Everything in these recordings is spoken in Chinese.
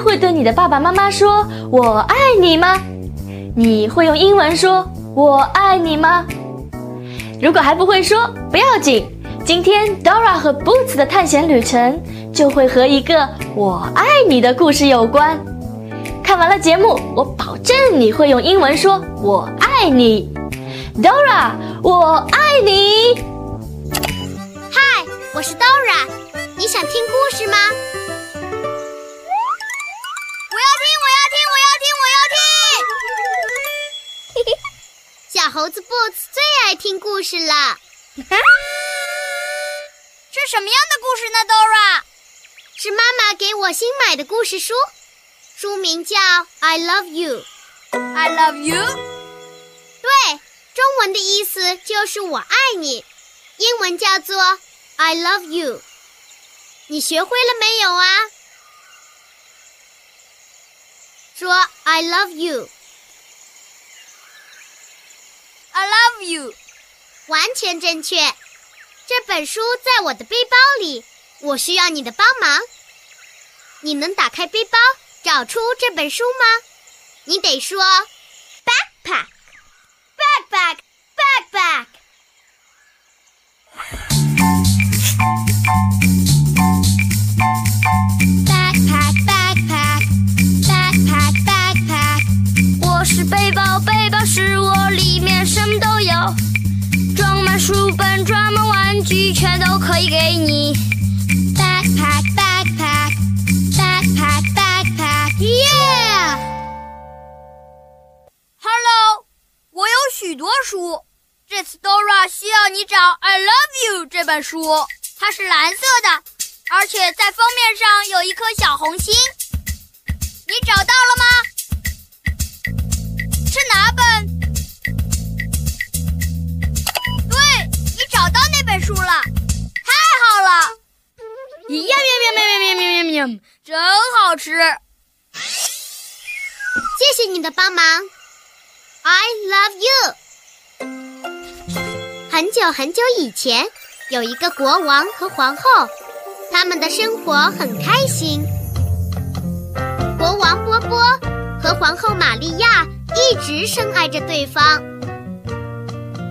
会对你的爸爸妈妈说“我爱你”吗？你会用英文说“我爱你”吗？如果还不会说，不要紧，今天 Dora 和 Boots 的探险旅程就会和一个“我爱你”的故事有关。看完了节目，我保证你会用英文说“我爱你 ”，Dora，我爱你。嗨，我是 Dora，你想听故事吗？猴子 Boots 最爱听故事了。是什么样的故事呢，Dora？是妈妈给我新买的故事书，书名叫《I Love You》。I love you。对，中文的意思就是我爱你，英文叫做 I love you。你学会了没有啊？说 I love you。I love you，完全正确。这本书在我的背包里，我需要你的帮忙。你能打开背包找出这本书吗？你得说 backpack，backpack，backpack。backpack 全都可以给你。backpack backpack backpack backpack yeah。Hello，我有许多书，这次 Dora 需要你找《I Love You》这本书，它是蓝色的，而且在封面上有一颗小红心。你找到了吗？是哪本？对，你找到那本书，了！呀呀喵喵喵喵喵喵。真好吃。谢谢你的帮忙。I love you 很久很久以前有一个国王和皇后他们的生活很开心。国王波波和皇后玛利亚一直深爱着对方。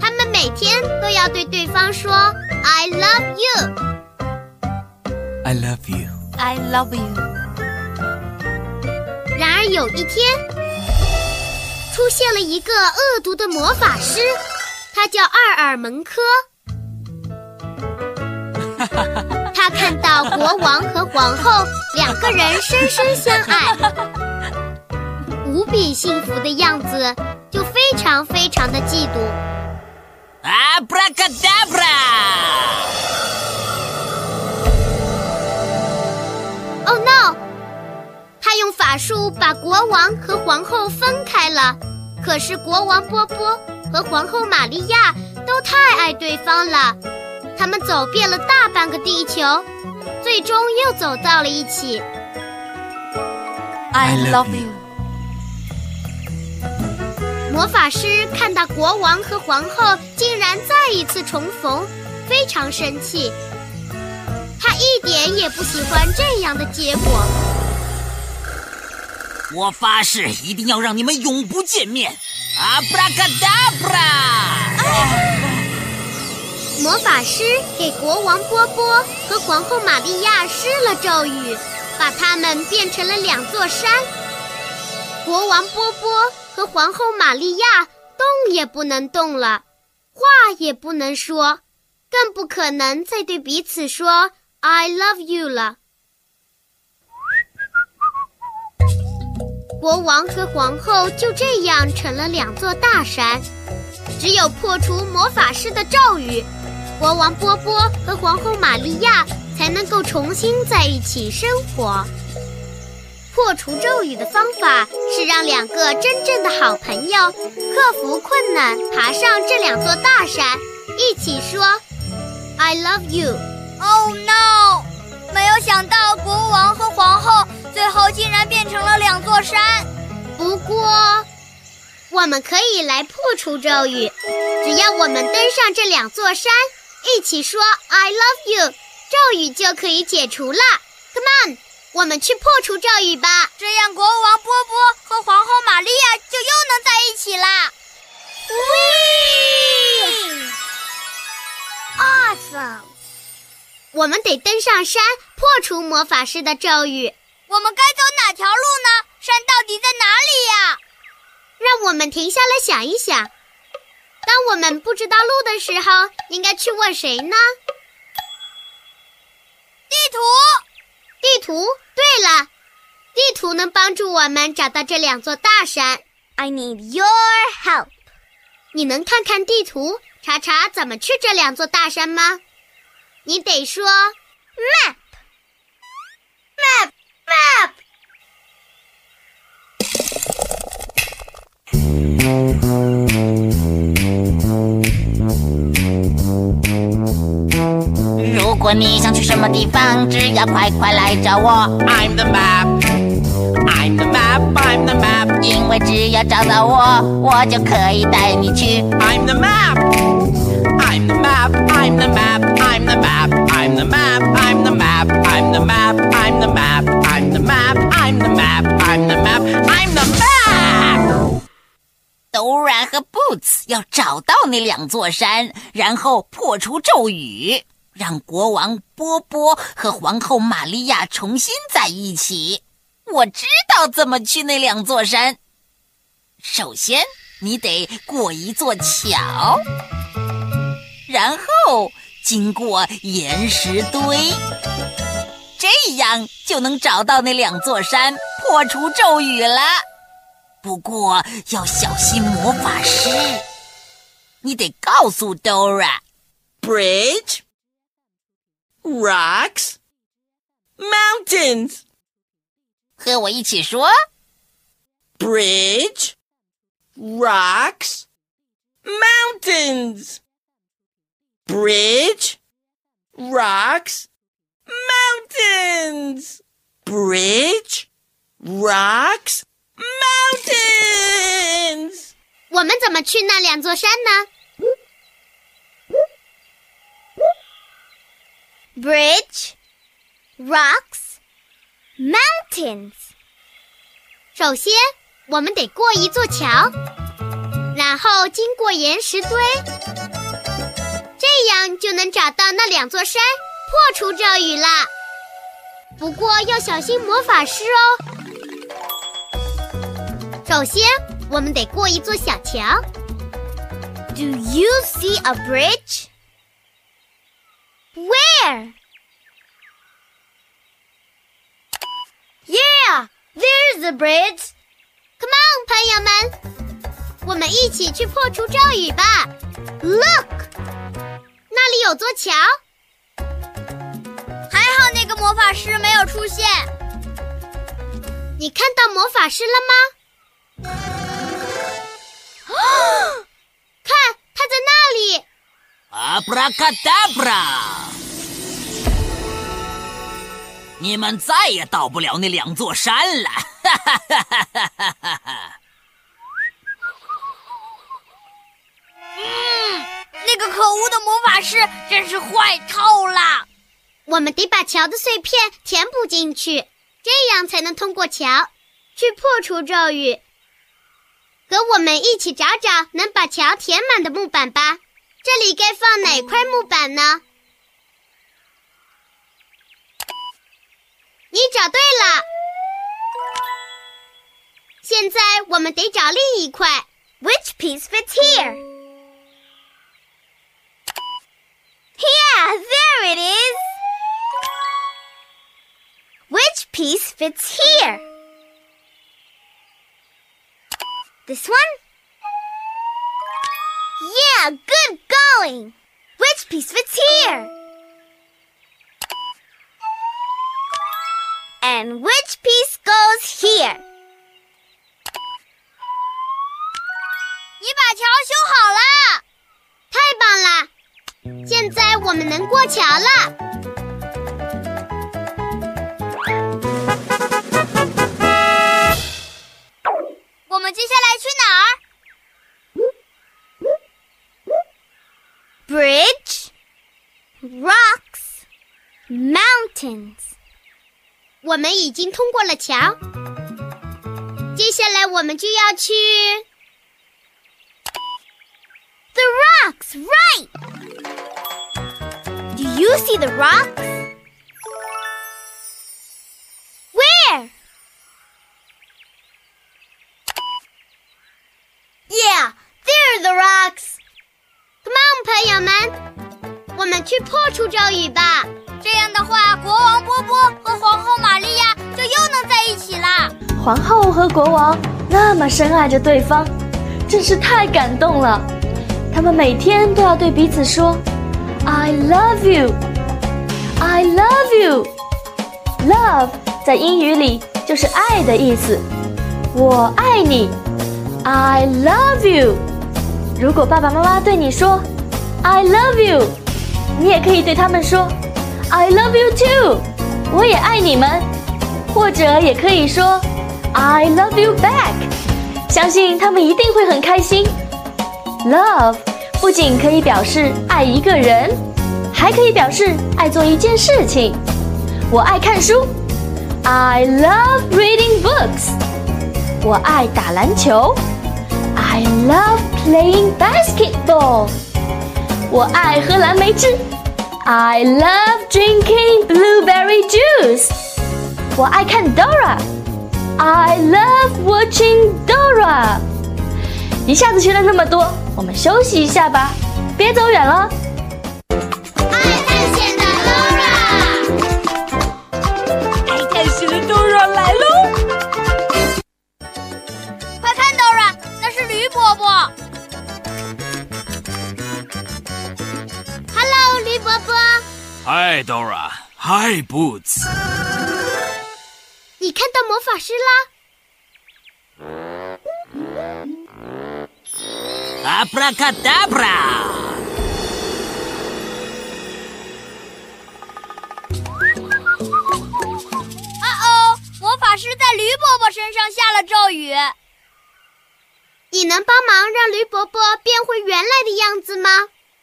他们每天都要对对方说 i love you I love you. I love you。然而有一天，出现了一个恶毒的魔法师，他叫二尔蒙科。他看到国王和皇后两个人深深相爱，无比幸福的样子，就非常非常的嫉妒。Abracadabra! Oh no！他用法术把国王和皇后分开了。可是国王波波和皇后玛利亚都太爱对方了，他们走遍了大半个地球，最终又走到了一起。I love you. 魔法师看到国王和皇后竟然再一次重逢，非常生气。他一点也不喜欢这样的结果。我发誓一定要让你们永不见面。Abracadabra！魔法师给国王波波和皇后玛利亚施了咒语，把他们变成了两座山。国王波波和皇后玛利亚动也不能动了。话也不能说，更不可能再对彼此说 “I love you” 了。国王和皇后就这样成了两座大山，只有破除魔法师的咒语，国王波波和皇后玛利亚才能够重新在一起生活。破除咒语的方法是让两个真正的好朋友克服困难，爬上这两座大山，一起说 “I love you”。Oh no！没有想到国王和皇后最后竟然变成了两座山。不过，我们可以来破除咒语，只要我们登上这两座山，一起说 “I love you”，咒语就可以解除了。Come on！我们去破除咒语吧，这样国王波波和皇后玛利亚就又能在一起啦。Awesome！我们得登上山，破除魔法师的咒语。我们该走哪条路呢？山到底在哪里呀？让我们停下来想一想。当我们不知道路的时候，应该去问谁呢？地图。地图。对了，地图能帮助我们找到这两座大山。I need your help。你能看看地图，查查怎么去这两座大山吗？你得说 map。map map。如果你想去什么地方，只要快快来找我。I'm the map, I'm the map, I'm the map。因为只要找到我，我就可以带你去。I'm the map, I'm the map, I'm the map, the map, I'm the map, I'm the map, I'm the map, I'm the map, I'm the map, I'm the map, I'm the map, I'm the map。Dora 和 Boots 要找到那两座山，然后破除咒语。让国王波波和皇后玛利亚重新在一起。我知道怎么去那两座山。首先，你得过一座桥，然后经过岩石堆，这样就能找到那两座山，破除咒语了。不过要小心魔法师。你得告诉 Dora，Bridge。Rocks, mountains. 和我一起说：Bridge, rocks, mountains. Bridge, rocks, mountains. Bridge, rocks, mountains. 我们怎么去那两座山呢？Bridge, rocks, mountains。首先，我们得过一座桥，然后经过岩石堆，这 这样就能找到那两座山，破除咒语了。不过要小心魔法师哦。首先，我们得过一座小桥。Do you see a bridge? Where? Yeah, there's the bridge. Come on，朋友们，我们一起去破除咒语吧。Look，那里有座桥。还好那个魔法师没有出现。你看到魔法师了吗？看，他在那里。Abracadabra！你们再也到不了那两座山了！哈哈哈哈哈哈！嗯，这个可恶的魔法师真是坏透了。我们得把桥的碎片填补进去，这样才能通过桥，去破除咒语。和我们一起找找能把桥填满的木板吧。这里该放哪块木板呢？你找对了。现在我们得找另一块。Which piece fits here？Yeah, there it is! Which piece fits here? This one? Yeah, good going! Which piece fits here? And which piece goes here? 你把桥修好了，太棒了！现在我们能过桥了。我们接下来去哪儿？Bridge, rocks, mountains。我们已经通过了桥，接下来我们就要去 the rocks. Right? You see the rocks? Where? Yeah, there are the rocks. Come on，朋友们，我们去破除咒语吧。这样的话，国王波波和皇后玛利亚就又能在一起啦。皇后和国王那么深爱着对方，真是太感动了。他们每天都要对彼此说 “I love you, I love you”。Love 在英语里就是爱的意思。我爱你，I love you。如果爸爸妈妈对你说 “I love you”，你也可以对他们说 “I love you too”，我也爱你们。或者也可以说 “I love you back”，相信他们一定会很开心。Love 不仅可以表示爱一个人，还可以表示爱做一件事情。我爱看书，I love reading books。我爱打篮球，I love playing basketball。我爱喝蓝莓汁，I love drinking blueberry juice。我爱看 Dora，I love watching Dora。一下子学了那么多，我们休息一下吧，别走远了。爱探险的 Laura，爱探险的 Dora 来喽！快看，Dora，那是驴伯伯。Hello，驴伯伯，Hi Dora, Hi Boots。你看到魔法师啦？Abracadabra！啊哦，魔法师在驴伯伯身上下了咒语。你能帮忙让驴伯伯变回原来的样子吗？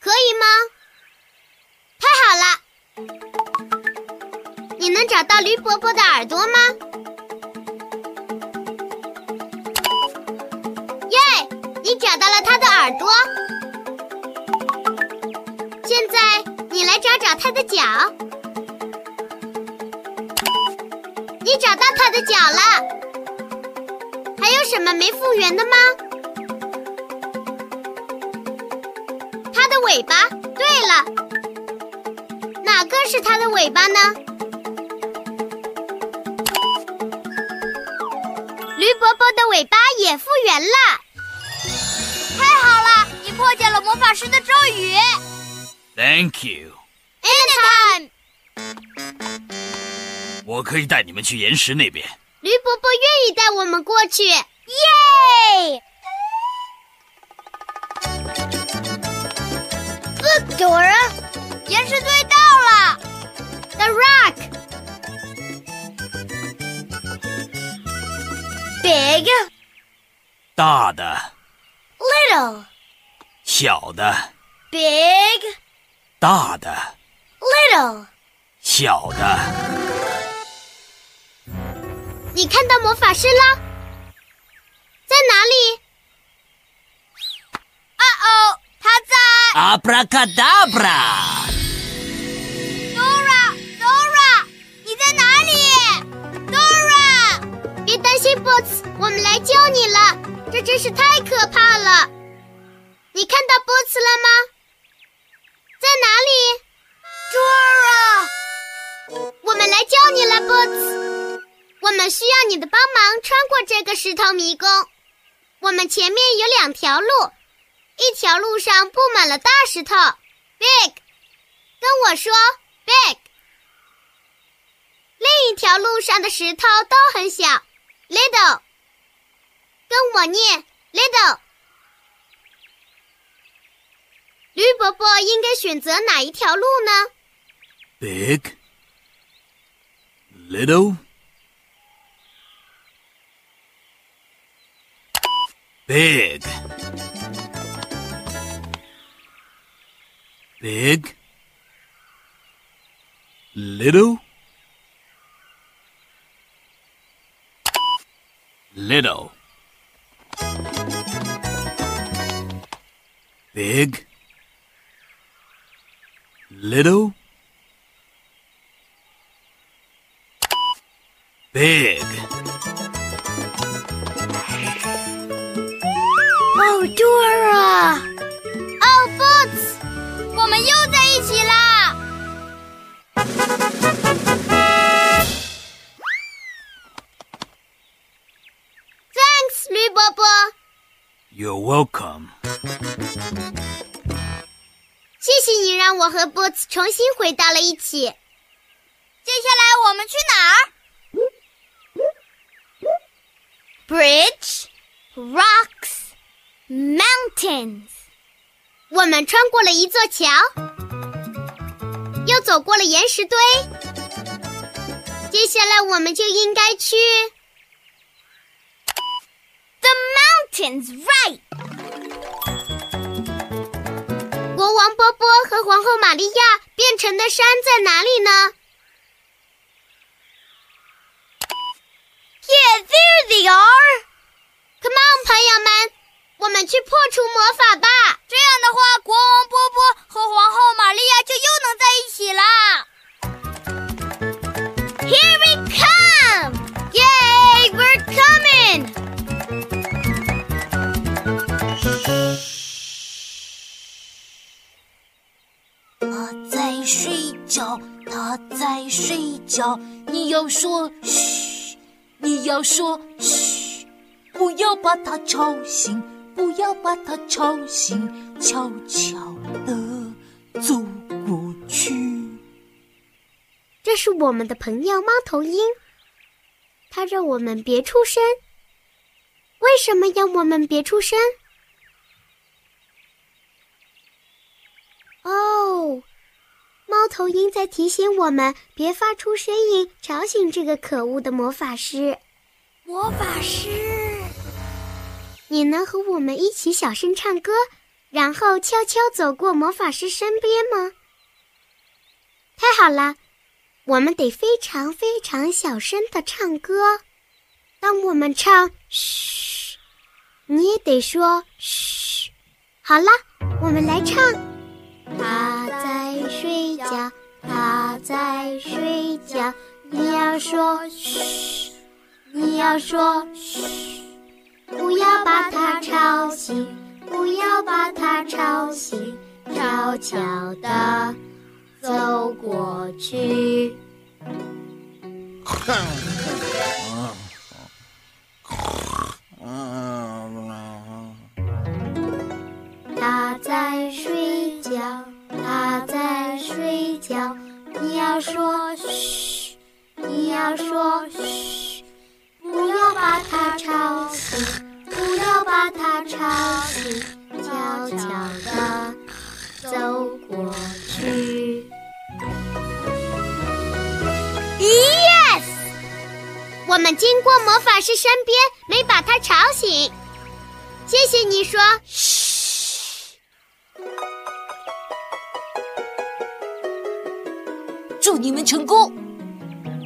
可以吗？太好了！你能找到驴伯伯的耳朵吗？耳朵。现在你来找找它的脚。你找到它的脚了。还有什么没复原的吗？它的尾巴。对了，哪个是它的尾巴呢？驴伯伯的尾巴也复原了。太好了，你破解了魔法师的咒语。Thank you，Anytime。我可以带你们去岩石那边。驴伯伯愿意带我们过去。耶！Look, Dora, 岩石堆到了。the rock. Big, 大的、little, 小的、big, 大的、little. 小的。你看到魔法师了？在哪里？啊哦，他在。Abracadabra！Dora，Dora，你在哪里？Dora，别担心，Boots，我们来救你了。这真是太可怕了！你看到 Boots 了吗？在哪里？Dora，我们来救你了，Boots。我需要你的帮忙，穿过这个石头迷宫。我们前面有两条路，一条路上布满了大石头，big，跟我说 big。另一条路上的石头都很小，little，跟我念 little。驴伯伯应该选择哪一条路呢？Big, little, big, big, little, little, big little, big. Oh, Dora! Oh, Boots! 我们又在一起啦！Thanks, 驴伯伯。You're welcome. 谢谢你让我和 Boots 重新回到了一起。接下来我们去哪儿？Bridge, rocks, mountains。我们穿过了一座桥，又走过了岩石堆。接下来我们就应该去 The mountains, right？国王波波和皇后玛利亚变成的山在哪里呢？Yeah, there they are. Come on，朋友们，我们去破除魔法吧。这样的话，国王波波和皇后玛利亚就又能在一起啦。Here we 他在睡觉，他在睡觉。你要说嘘，你要说嘘，不要把他吵醒，不要把他吵醒，悄悄地走过去。这是我们的朋友猫头鹰，他让我们别出声。为什么要我们别出声？哦，猫头鹰在提醒我们别发出声音，吵醒这个可恶的魔法师。魔法师，你能和我们一起小声唱歌，然后悄悄走过魔法师身边吗？太好了，我们得非常非常小声的唱歌。当我们唱“嘘”，你也得说“嘘”。好了，我们来唱。他在睡觉，他在睡觉。你要说嘘，你要说嘘，不要把他吵醒，不要把他吵醒，悄悄地走过去。他在睡觉，他在睡觉。你要说嘘，你要说嘘，不要把他吵醒，不要把他吵醒，悄悄地走过去。Yes，我们经过魔法师身边，没把他吵醒。谢谢你说嘘。祝你们成功，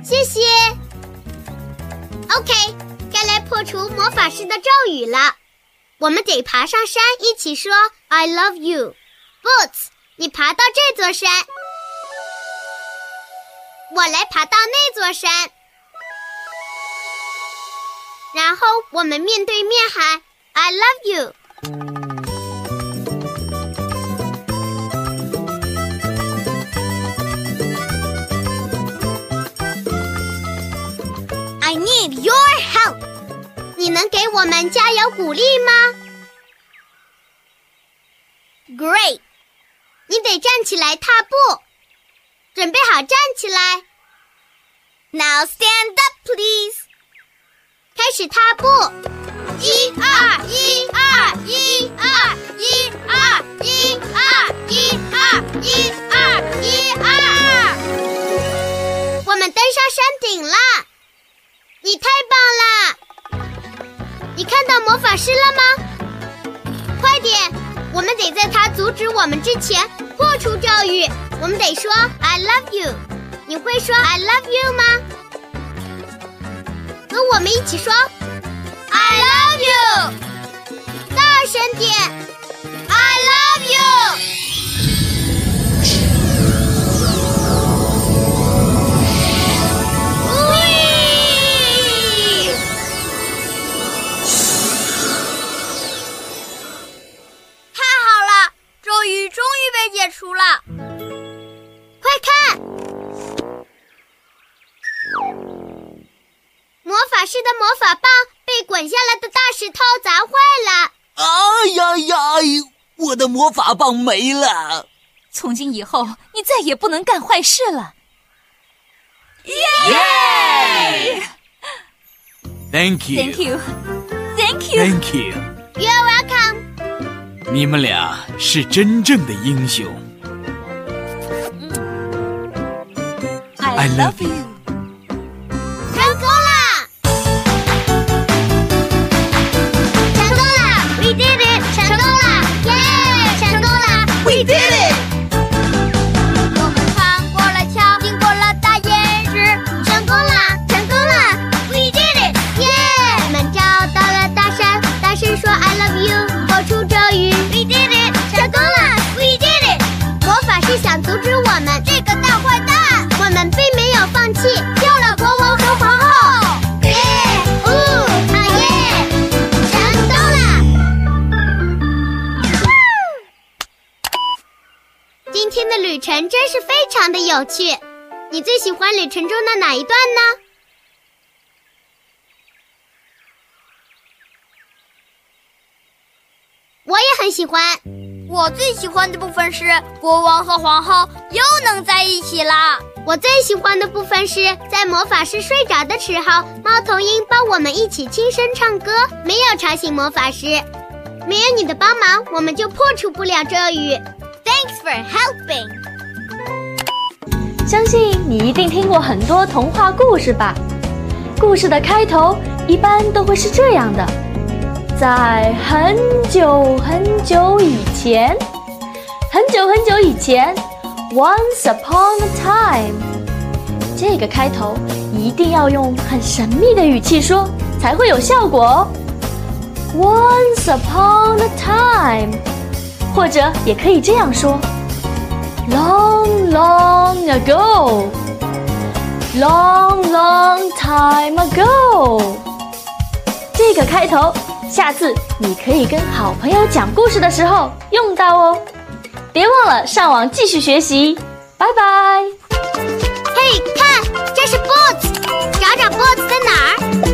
谢谢。OK，该来破除魔法师的咒语了。我们得爬上山，一起说 “I love you”。Boots，你爬到这座山，我来爬到那座山，然后我们面对面喊 “I love you”。你能给我们加油鼓励吗？Great！你得站起来踏步，准备好站起来。Now stand up, please。开始踏步，一二一二一二一二一二一二一二一二。我们登上山顶了，你太棒了！你看到魔法师了吗？快点，我们得在他阻止我们之前破除咒语。我们得说 “I love you”，你会说 “I love you” 吗？和我们一起说 “I love you”，大声点 “I love you”。于被解除了。快看，魔法师的魔法棒被滚下来的大石头砸坏了。哎呀呀！我的魔法棒没了。从今以后，你再也不能干坏事了。耶 Thank you. Thank you, Thank you. Thank you. You're welcome。你们俩是真正的英雄。I love you. 程真是非常的有趣。你最喜欢旅程中的哪一段呢？我也很喜欢。我最喜欢的部分是国王和皇后又能在一起啦。我最喜欢的部分是在魔法师睡着的时候，猫头鹰帮我们一起轻声唱歌，没有吵醒魔法师。没有你的帮忙，我们就破除不了咒语。Thanks for helping。相信你一定听过很多童话故事吧？故事的开头一般都会是这样的：在很久很久以前，很久很久以前，Once upon a time。这个开头一定要用很神秘的语气说，才会有效果哦。Once upon a time，或者也可以这样说：Long, long ago。Long, long time ago。这个开头，下次你可以跟好朋友讲故事的时候用到哦。别忘了上网继续学习，拜拜。嘿，看，这是 Boots，找找 Boots 在哪儿？